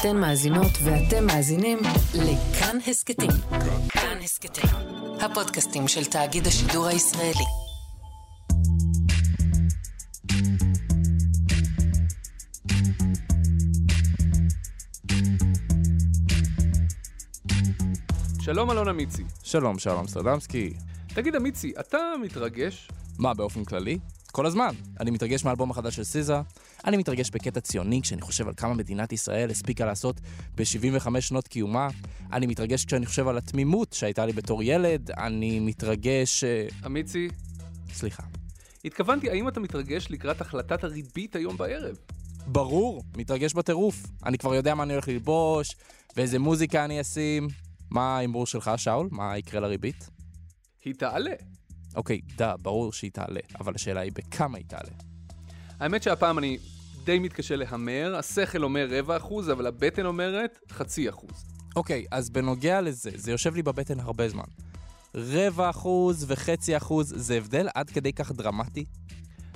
אתן מאזינות ואתם מאזינים לכאן הסכתים. כאן הסכתים, הפודקאסטים של תאגיד השידור הישראלי. שלום אלון אמיצי. שלום, שלום סטרדמסקי. תגיד אמיצי, אתה מתרגש? מה, באופן כללי? כל הזמן. אני מתרגש מהאלבום החדש של סיזה, אני מתרגש בקטע ציוני כשאני חושב על כמה מדינת ישראל הספיקה לעשות ב-75 שנות קיומה, אני מתרגש כשאני חושב על התמימות שהייתה לי בתור ילד, אני מתרגש... אה, אמיצי, סליחה. התכוונתי, האם אתה מתרגש לקראת החלטת הריבית היום בערב? ברור, מתרגש בטירוף. אני כבר יודע מה אני הולך ללבוש, ואיזה מוזיקה אני אשים. מה ההימור שלך, שאול? מה יקרה לריבית? היא תעלה. אוקיי, דה, ברור שהיא תעלה, אבל השאלה היא בכמה היא תעלה. האמת שהפעם אני די מתקשה להמר, השכל אומר רבע אחוז, אבל הבטן אומרת חצי אחוז. אוקיי, אז בנוגע לזה, זה יושב לי בבטן הרבה זמן. רבע אחוז וחצי אחוז, זה הבדל עד כדי כך דרמטי?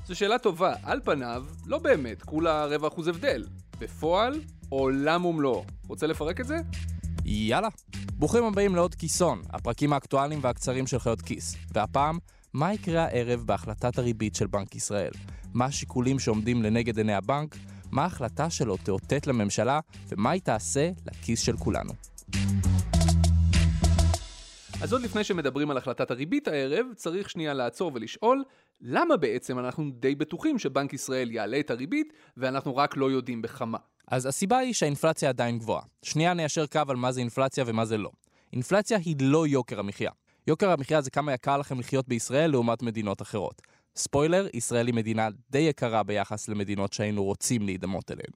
זו שאלה טובה, על פניו, לא באמת, כולה רבע אחוז הבדל. בפועל, עולם ומלואו. רוצה לפרק את זה? יאללה. ברוכים הבאים לעוד כיסון, הפרקים האקטואליים והקצרים של חיות כיס. והפעם, מה יקרה הערב בהחלטת הריבית של בנק ישראל? מה השיקולים שעומדים לנגד עיני הבנק? מה ההחלטה שלו תאותת לממשלה? ומה היא תעשה לכיס של כולנו? אז עוד לפני שמדברים על החלטת הריבית הערב, צריך שנייה לעצור ולשאול, למה בעצם אנחנו די בטוחים שבנק ישראל יעלה את הריבית, ואנחנו רק לא יודעים בכמה? אז הסיבה היא שהאינפלציה עדיין גבוהה. שנייה ניישר קו על מה זה אינפלציה ומה זה לא. אינפלציה היא לא יוקר המחיה. יוקר המחיה זה כמה יקר לכם לחיות בישראל לעומת מדינות אחרות. ספוילר, ישראל היא מדינה די יקרה ביחס למדינות שהיינו רוצים להידמות אליהן.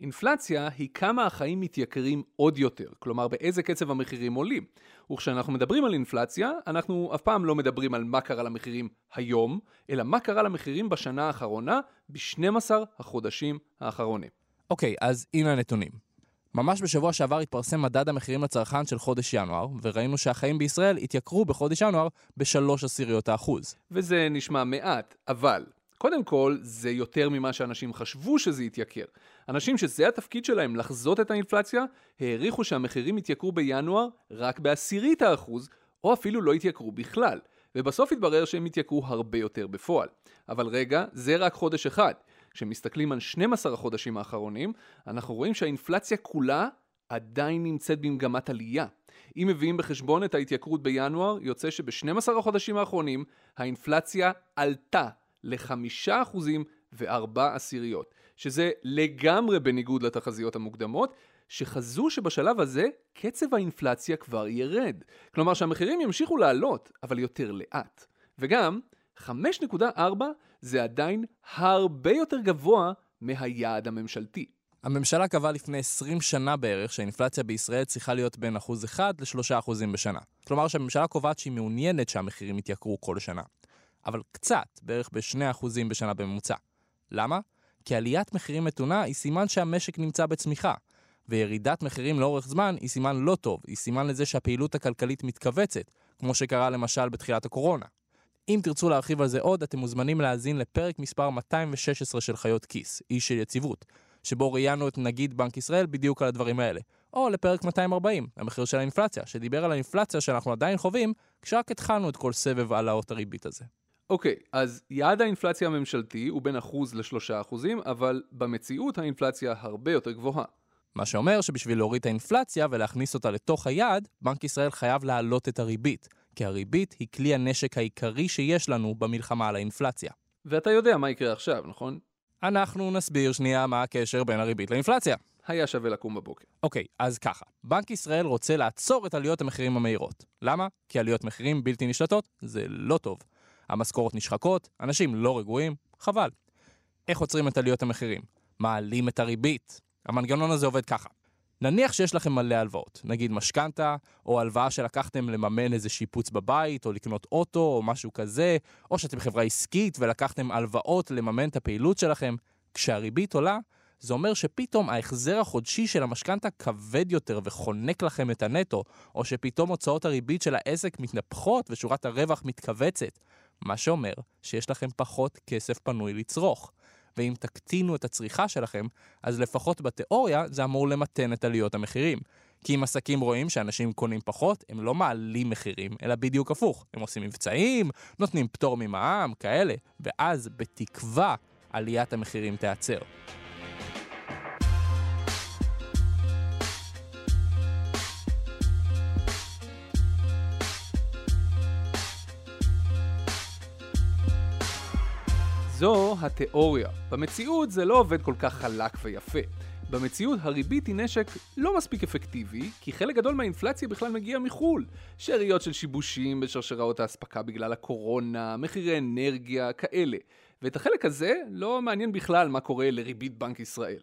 אינפלציה היא כמה החיים מתייקרים עוד יותר, כלומר באיזה קצב המחירים עולים. וכשאנחנו מדברים על אינפלציה, אנחנו אף פעם לא מדברים על מה קרה למחירים היום, אלא מה קרה למחירים בשנה האחרונה, ב-12 החודשים האחרונים. אוקיי, אז הנה הנתונים. ממש בשבוע שעבר התפרסם מדד המחירים לצרכן של חודש ינואר, וראינו שהחיים בישראל התייקרו בחודש ינואר בשלוש עשיריות האחוז. וזה נשמע מעט, אבל קודם כל, זה יותר ממה שאנשים חשבו שזה יתייקר. אנשים שזה התפקיד שלהם לחזות את האינפלציה, העריכו שהמחירים יתייקרו בינואר רק בעשירית האחוז, או אפילו לא יתייקרו בכלל. ובסוף התברר שהם יתייקרו הרבה יותר בפועל. אבל רגע, זה רק חודש אחד. כשמסתכלים על 12 החודשים האחרונים, אנחנו רואים שהאינפלציה כולה עדיין נמצאת במגמת עלייה. אם מביאים בחשבון את ההתייקרות בינואר, יוצא שב-12 החודשים האחרונים האינפלציה עלתה לחמישה אחוזים וארבע עשיריות, שזה לגמרי בניגוד לתחזיות המוקדמות, שחזו שבשלב הזה קצב האינפלציה כבר ירד. כלומר שהמחירים ימשיכו לעלות, אבל יותר לאט. וגם, 5.4 זה עדיין הרבה יותר גבוה מהיעד הממשלתי. הממשלה קבעה לפני 20 שנה בערך שהאינפלציה בישראל צריכה להיות בין 1% ל-3% בשנה. כלומר שהממשלה קובעת שהיא מעוניינת שהמחירים יתייקרו כל שנה. אבל קצת, בערך ב-2% בשנה בממוצע. למה? כי עליית מחירים מתונה היא סימן שהמשק נמצא בצמיחה, וירידת מחירים לאורך זמן היא סימן לא טוב, היא סימן לזה שהפעילות הכלכלית מתכווצת, כמו שקרה למשל בתחילת הקורונה. אם תרצו להרחיב על זה עוד, אתם מוזמנים להאזין לפרק מספר 216 של חיות כיס, איש של יציבות, שבו ראיינו את נגיד בנק ישראל בדיוק על הדברים האלה. או לפרק 240, המחיר של האינפלציה, שדיבר על האינפלציה שאנחנו עדיין חווים, כשרק התחלנו את כל סבב העלאות הריבית הזה. אוקיי, okay, אז יעד האינפלציה הממשלתי הוא בין אחוז לשלושה אחוזים, אבל במציאות האינפלציה הרבה יותר גבוהה. מה שאומר שבשביל להוריד את האינפלציה ולהכניס אותה לתוך היעד, בנק ישראל חייב להעלות את הריבית, כי הריבית היא כלי הנשק העיקרי שיש לנו במלחמה על האינפלציה. ואתה יודע מה יקרה עכשיו, נכון? אנחנו נסביר שנייה מה הקשר בין הריבית לאינפלציה. היה שווה לקום בבוקר. אוקיי, אז ככה, בנק ישראל רוצה לעצור את עליות המחירים המהירות. למה? כי עליות מחירים בלתי נשלטות זה לא טוב. המשכורות נשחקות, אנשים לא רגועים, חבל. איך עוצרים את עליות המחירים? מעלים את הריבית. המנגנון הזה עובד ככה. נניח שיש לכם מלא הלוואות, נגיד משכנתה, או הלוואה שלקחתם לממן איזה שיפוץ בבית, או לקנות אוטו, או משהו כזה, או שאתם חברה עסקית ולקחתם הלוואות לממן את הפעילות שלכם. כשהריבית עולה, זה אומר שפתאום ההחזר החודשי של המשכנתה כבד יותר וחונק לכם את הנטו, או שפתאום הוצאות הריבית של העסק מתנפחות ושורת הרווח מתכווצת. מה שאומר שיש לכם פחות כסף פנוי לצרוך. ואם תקטינו את הצריכה שלכם, אז לפחות בתיאוריה זה אמור למתן את עליות המחירים. כי אם עסקים רואים שאנשים קונים פחות, הם לא מעלים מחירים, אלא בדיוק הפוך. הם עושים מבצעים, נותנים פטור ממע"מ, כאלה, ואז בתקווה עליית המחירים תיעצר. זו התיאוריה. במציאות זה לא עובד כל כך חלק ויפה. במציאות הריבית היא נשק לא מספיק אפקטיבי, כי חלק גדול מהאינפלציה בכלל מגיע מחו"ל. שאריות של שיבושים בשרשראות האספקה בגלל הקורונה, מחירי אנרגיה, כאלה. ואת החלק הזה לא מעניין בכלל מה קורה לריבית בנק ישראל.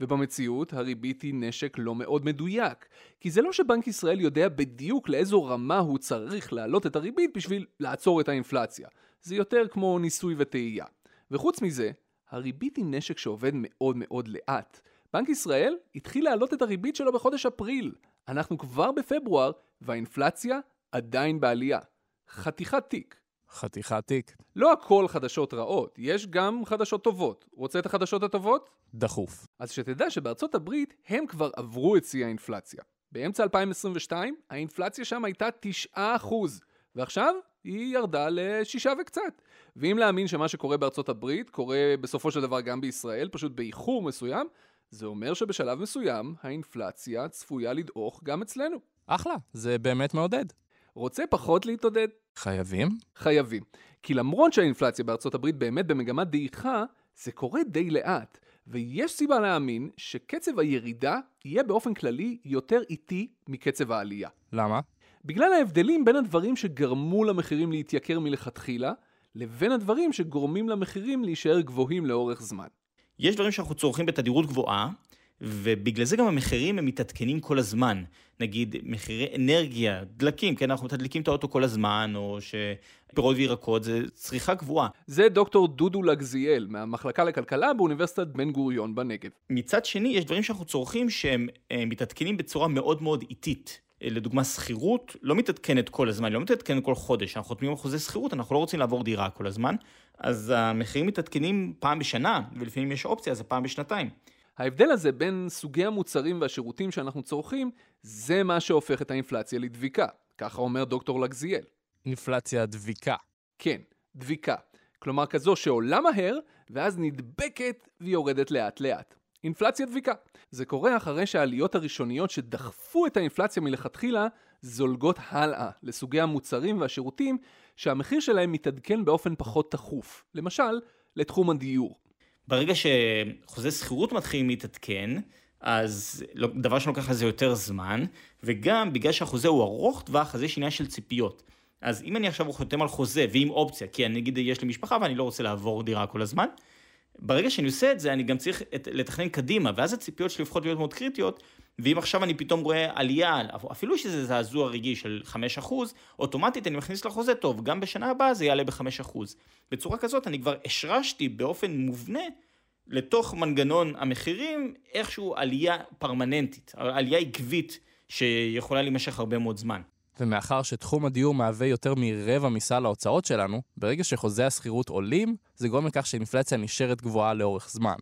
ובמציאות הריבית היא נשק לא מאוד מדויק, כי זה לא שבנק ישראל יודע בדיוק לאיזו רמה הוא צריך להעלות את הריבית בשביל לעצור את האינפלציה. זה יותר כמו ניסוי וטעייה. וחוץ מזה, הריבית היא נשק שעובד מאוד מאוד לאט. בנק ישראל התחיל להעלות את הריבית שלו בחודש אפריל. אנחנו כבר בפברואר, והאינפלציה עדיין בעלייה. חתיכת תיק. חתיכת תיק. לא הכל חדשות רעות, יש גם חדשות טובות. רוצה את החדשות הטובות? דחוף. אז שתדע שבארצות הברית הם כבר עברו את שיא האינפלציה. באמצע 2022 האינפלציה שם הייתה 9%, ועכשיו היא ירדה לשישה וקצת. ואם להאמין שמה שקורה בארצות הברית קורה בסופו של דבר גם בישראל, פשוט באיחור מסוים, זה אומר שבשלב מסוים האינפלציה צפויה לדעוך גם אצלנו. אחלה, זה באמת מעודד. רוצה פחות להתעודד? חייבים? חייבים. כי למרות שהאינפלציה בארצות הברית באמת במגמת דעיכה, זה קורה די לאט. ויש סיבה להאמין שקצב הירידה יהיה באופן כללי יותר איטי מקצב העלייה. למה? בגלל ההבדלים בין הדברים שגרמו למחירים להתייקר מלכתחילה, לבין הדברים שגורמים למחירים להישאר גבוהים לאורך זמן. יש דברים שאנחנו צורכים בתדירות גבוהה, ובגלל זה גם המחירים הם מתעדכנים כל הזמן. נגיד, מחירי אנרגיה, דלקים, כן, אנחנו מתדלקים את האוטו כל הזמן, או שפירות וירקות, זה צריכה גבוהה. זה דוקטור דודו לגזיאל, מהמחלקה לכלכלה באוניברסיטת בן גוריון בנגב. מצד שני, יש דברים שאנחנו צורכים שהם אה, מתעדכנים בצורה מאוד מאוד איטית. אה, לדוגמה, שכירות לא מתעדכנת כל הזמן, לא מתעדכנת כל חודש. אנחנו חותמים על חוזה שכירות, אנחנו לא רוצים לעבור דירה כל הזמן, אז המחירים מתעדכנים פעם בשנה, ולפעמים יש אופציה, אז זה פעם בשנתיים. ההבדל הזה בין סוגי המוצרים והשירותים שאנחנו צורכים, זה מה שהופך את האינפלציה לדביקה. ככה אומר דוקטור לגזיאל. אינפלציה דביקה. כן, דביקה. כלומר כזו שעולה מהר, ואז נדבקת ויורדת לאט לאט. אינפלציה דביקה. זה קורה אחרי שהעליות הראשוניות שדחפו את האינפלציה מלכתחילה זולגות הלאה לסוגי המוצרים והשירותים שהמחיר שלהם מתעדכן באופן פחות תכוף. למשל, לתחום הדיור. ברגע שחוזה שכירות מתחיל להתעדכן, אז לא, דבר שלוקח לזה יותר זמן, וגם בגלל שהחוזה הוא ארוך טווח, אז יש עניין של ציפיות. אז אם אני עכשיו חותם על חוזה ועם אופציה, כי אני נגיד יש לי משפחה ואני לא רוצה לעבור דירה כל הזמן, ברגע שאני עושה את זה, אני גם צריך את, לתכנן קדימה, ואז הציפיות שלי הופכות להיות מאוד קריטיות, ואם עכשיו אני פתאום רואה עלייה, אפילו שזה זעזוע רגעי של 5%, אוטומטית אני מכניס לחוזה, טוב, גם בשנה הבאה זה יעלה ב-5%. בצורה כזאת אני כבר השרשתי באופן מובנה לתוך מנגנון המחירים איכשהו עלייה פרמננטית, עלייה עקבית שיכולה להימשך הרבה מאוד זמן. ומאחר שתחום הדיור מהווה יותר מרבע מסל ההוצאות שלנו, ברגע שחוזי השכירות עולים, זה גורם לכך שאינפלציה נשארת גבוהה לאורך זמן.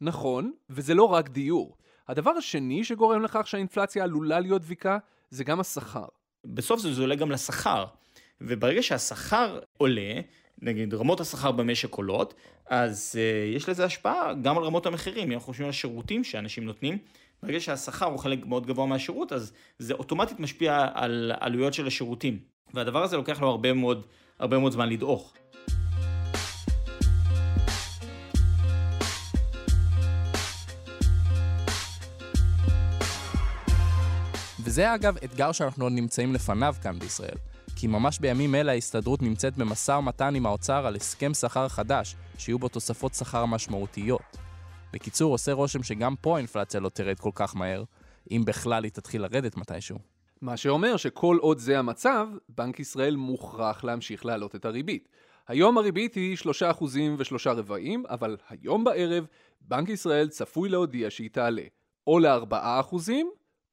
נכון, וזה לא רק דיור. הדבר השני שגורם לכך שהאינפלציה עלולה להיות דביקה, זה גם השכר. בסוף זה עולה גם לשכר. וברגע שהשכר עולה, נגיד רמות השכר במשק עולות, אז uh, יש לזה השפעה גם על רמות המחירים. אנחנו חושבים על שירותים שאנשים נותנים, ברגע שהשכר הוא חלק מאוד גבוה מהשירות, אז זה אוטומטית משפיע על עלויות של השירותים. והדבר הזה לוקח לו הרבה מאוד, הרבה מאוד זמן לדעוך. וזה אגב אתגר שאנחנו עוד נמצאים לפניו כאן בישראל. כי ממש בימים אלה ההסתדרות נמצאת במשא ומתן עם האוצר על הסכם שכר חדש, שיהיו בו תוספות שכר משמעותיות. בקיצור, עושה רושם שגם פה האינפלציה לא תרד כל כך מהר, אם בכלל היא תתחיל לרדת מתישהו. מה שאומר שכל עוד זה המצב, בנק ישראל מוכרח להמשיך להעלות את הריבית. היום הריבית היא 3% ו-3 רבעים, אבל היום בערב בנק ישראל צפוי להודיע שהיא תעלה או ל-4%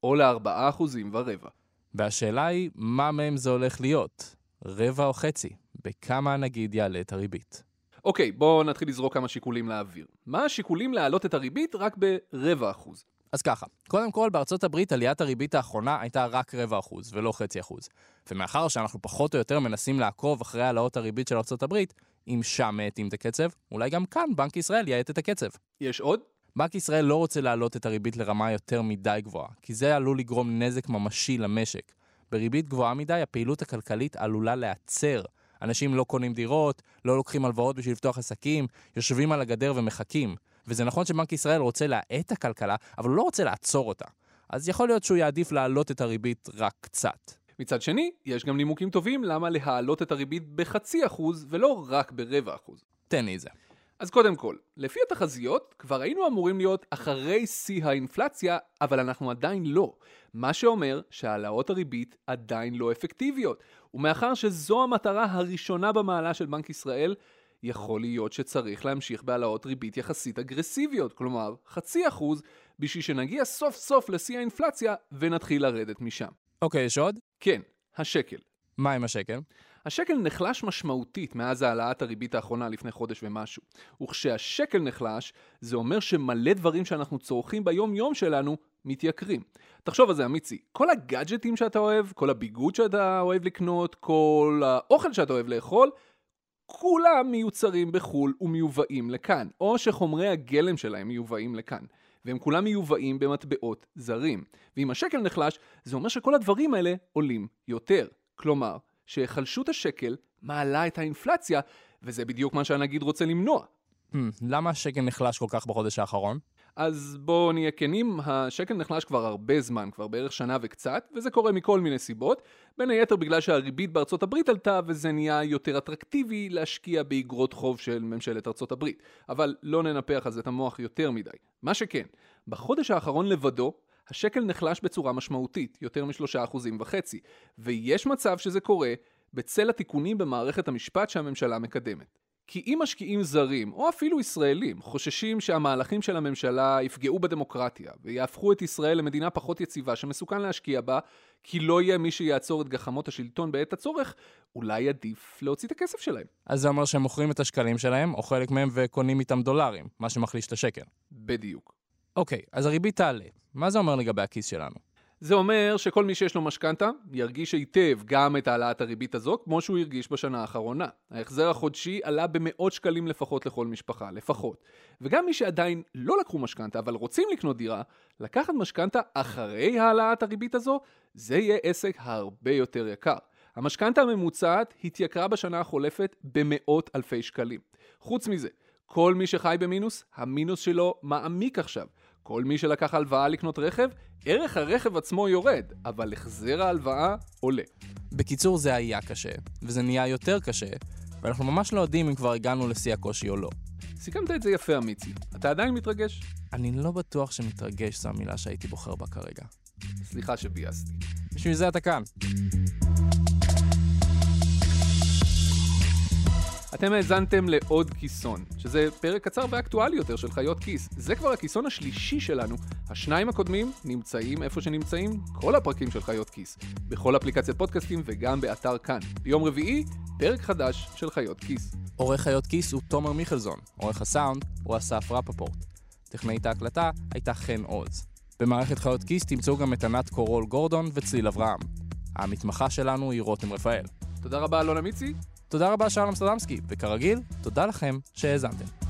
או ל-4% ורבע. והשאלה היא, מה מהם זה הולך להיות? רבע או חצי? בכמה הנגיד יעלה את הריבית? אוקיי, בואו נתחיל לזרוק כמה שיקולים לאוויר. מה השיקולים להעלות את הריבית רק ברבע אחוז? אז ככה, קודם כל, בארצות הברית עליית הריבית האחרונה הייתה רק רבע אחוז, ולא חצי אחוז. ומאחר שאנחנו פחות או יותר מנסים לעקוב אחרי העלאות הריבית של ארצות הברית, אם שם מאטים את הקצב, אולי גם כאן בנק ישראל יאט את הקצב. יש עוד? בנק ישראל לא רוצה להעלות את הריבית לרמה יותר מדי גבוהה, כי זה עלול לגרום נזק ממשי למשק. בריבית גבוהה מדי, הפעילות הכלכלית עלולה להיעצר. אנשים לא קונים דירות, לא לוקחים הלוואות בשביל לפתוח עסקים, יושבים על הגדר ומחכים. וזה נכון שבנק ישראל רוצה להאט הכלכלה, אבל הוא לא רוצה לעצור אותה. אז יכול להיות שהוא יעדיף להעלות את הריבית רק קצת. מצד שני, יש גם נימוקים טובים למה להעלות את הריבית בחצי אחוז ולא רק ברבע אחוז. תן לי את זה. אז קודם כל, לפי התחזיות, כבר היינו אמורים להיות אחרי שיא האינפלציה, אבל אנחנו עדיין לא. מה שאומר שהעלאות הריבית עדיין לא אפקטיביות. ומאחר שזו המטרה הראשונה במעלה של בנק ישראל, יכול להיות שצריך להמשיך בהעלאות ריבית יחסית אגרסיביות, כלומר חצי אחוז, בשביל שנגיע סוף סוף לשיא האינפלציה ונתחיל לרדת משם. אוקיי, יש עוד? כן, השקל. מה עם השקל? השקל נחלש משמעותית מאז העלאת הריבית האחרונה לפני חודש ומשהו. וכשהשקל נחלש, זה אומר שמלא דברים שאנחנו צורכים ביום יום שלנו מתייקרים. תחשוב על זה אמיצי, כל הגאדג'טים שאתה אוהב, כל הביגוד שאתה אוהב לקנות, כל האוכל שאתה אוהב לאכול, כולם מיוצרים בחו"ל ומיובאים לכאן, או שחומרי הגלם שלהם מיובאים לכאן. והם כולם מיובאים במטבעות זרים. ואם השקל נחלש, זה אומר שכל הדברים האלה עולים יותר. כלומר, שהיחלשות השקל מעלה את האינפלציה, וזה בדיוק מה שהנגיד רוצה למנוע. Hmm, למה השקל נחלש כל כך בחודש האחרון? אז בואו נהיה כנים, השקל נחלש כבר הרבה זמן, כבר בערך שנה וקצת, וזה קורה מכל מיני סיבות, בין היתר בגלל שהריבית בארצות הברית עלתה וזה נהיה יותר אטרקטיבי להשקיע באגרות חוב של ממשלת ארצות הברית. אבל לא ננפח על זה את המוח יותר מדי. מה שכן, בחודש האחרון לבדו, השקל נחלש בצורה משמעותית, יותר משלושה אחוזים וחצי, ויש מצב שזה קורה בצל התיקונים במערכת המשפט שהממשלה מקדמת. כי אם משקיעים זרים, או אפילו ישראלים, חוששים שהמהלכים של הממשלה יפגעו בדמוקרטיה ויהפכו את ישראל למדינה פחות יציבה שמסוכן להשקיע בה, כי לא יהיה מי שיעצור את גחמות השלטון בעת הצורך, אולי עדיף להוציא את הכסף שלהם. אז זה אומר שהם מוכרים את השקלים שלהם, או חלק מהם, וקונים איתם דולרים, מה שמחליש את השקל. בדיוק. אוקיי, אז הריבית תעלה. מה זה אומר לגבי הכיס שלנו? זה אומר שכל מי שיש לו משכנתה ירגיש היטב גם את העלאת הריבית הזו, כמו שהוא הרגיש בשנה האחרונה. ההחזר החודשי עלה במאות שקלים לפחות לכל משפחה, לפחות. וגם מי שעדיין לא לקחו משכנתה, אבל רוצים לקנות דירה, לקחת משכנתה אחרי העלאת הריבית הזו, זה יהיה עסק הרבה יותר יקר. המשכנתה הממוצעת התייקרה בשנה החולפת במאות אלפי שקלים. חוץ מזה, כל מי שחי במינוס, המינוס שלו מעמיק עכשיו. כל מי שלקח הלוואה לקנות רכב, ערך הרכב עצמו יורד, אבל החזר ההלוואה עולה. בקיצור, זה היה קשה, וזה נהיה יותר קשה, ואנחנו ממש לא יודעים אם כבר הגענו לשיא הקושי או לא. סיכמת את זה יפה, אמיצי. אתה עדיין מתרגש? אני לא בטוח שמתרגש זו המילה שהייתי בוחר בה כרגע. סליחה שביאסתי. בשביל זה אתה כאן. אתם האזנתם לעוד כיסון, שזה פרק קצר ואקטואלי יותר של חיות כיס. זה כבר הכיסון השלישי שלנו. השניים הקודמים נמצאים איפה שנמצאים כל הפרקים של חיות כיס. בכל אפליקציית פודקאסטים וגם באתר כאן. ביום רביעי, פרק חדש של חיות כיס. עורך חיות כיס הוא תומר מיכלזון, עורך הסאונד הוא אסף רפפורט. טכנאית ההקלטה הייתה חן עוז. במערכת חיות כיס תמצאו גם את ענת קורול גורדון וצליל אברהם. המתמחה שלנו היא רותם רפאל. תודה רבה אלון אמיצי. תודה רבה שלום אמסטרדמסקי, וכרגיל, תודה לכם שהאזנתם.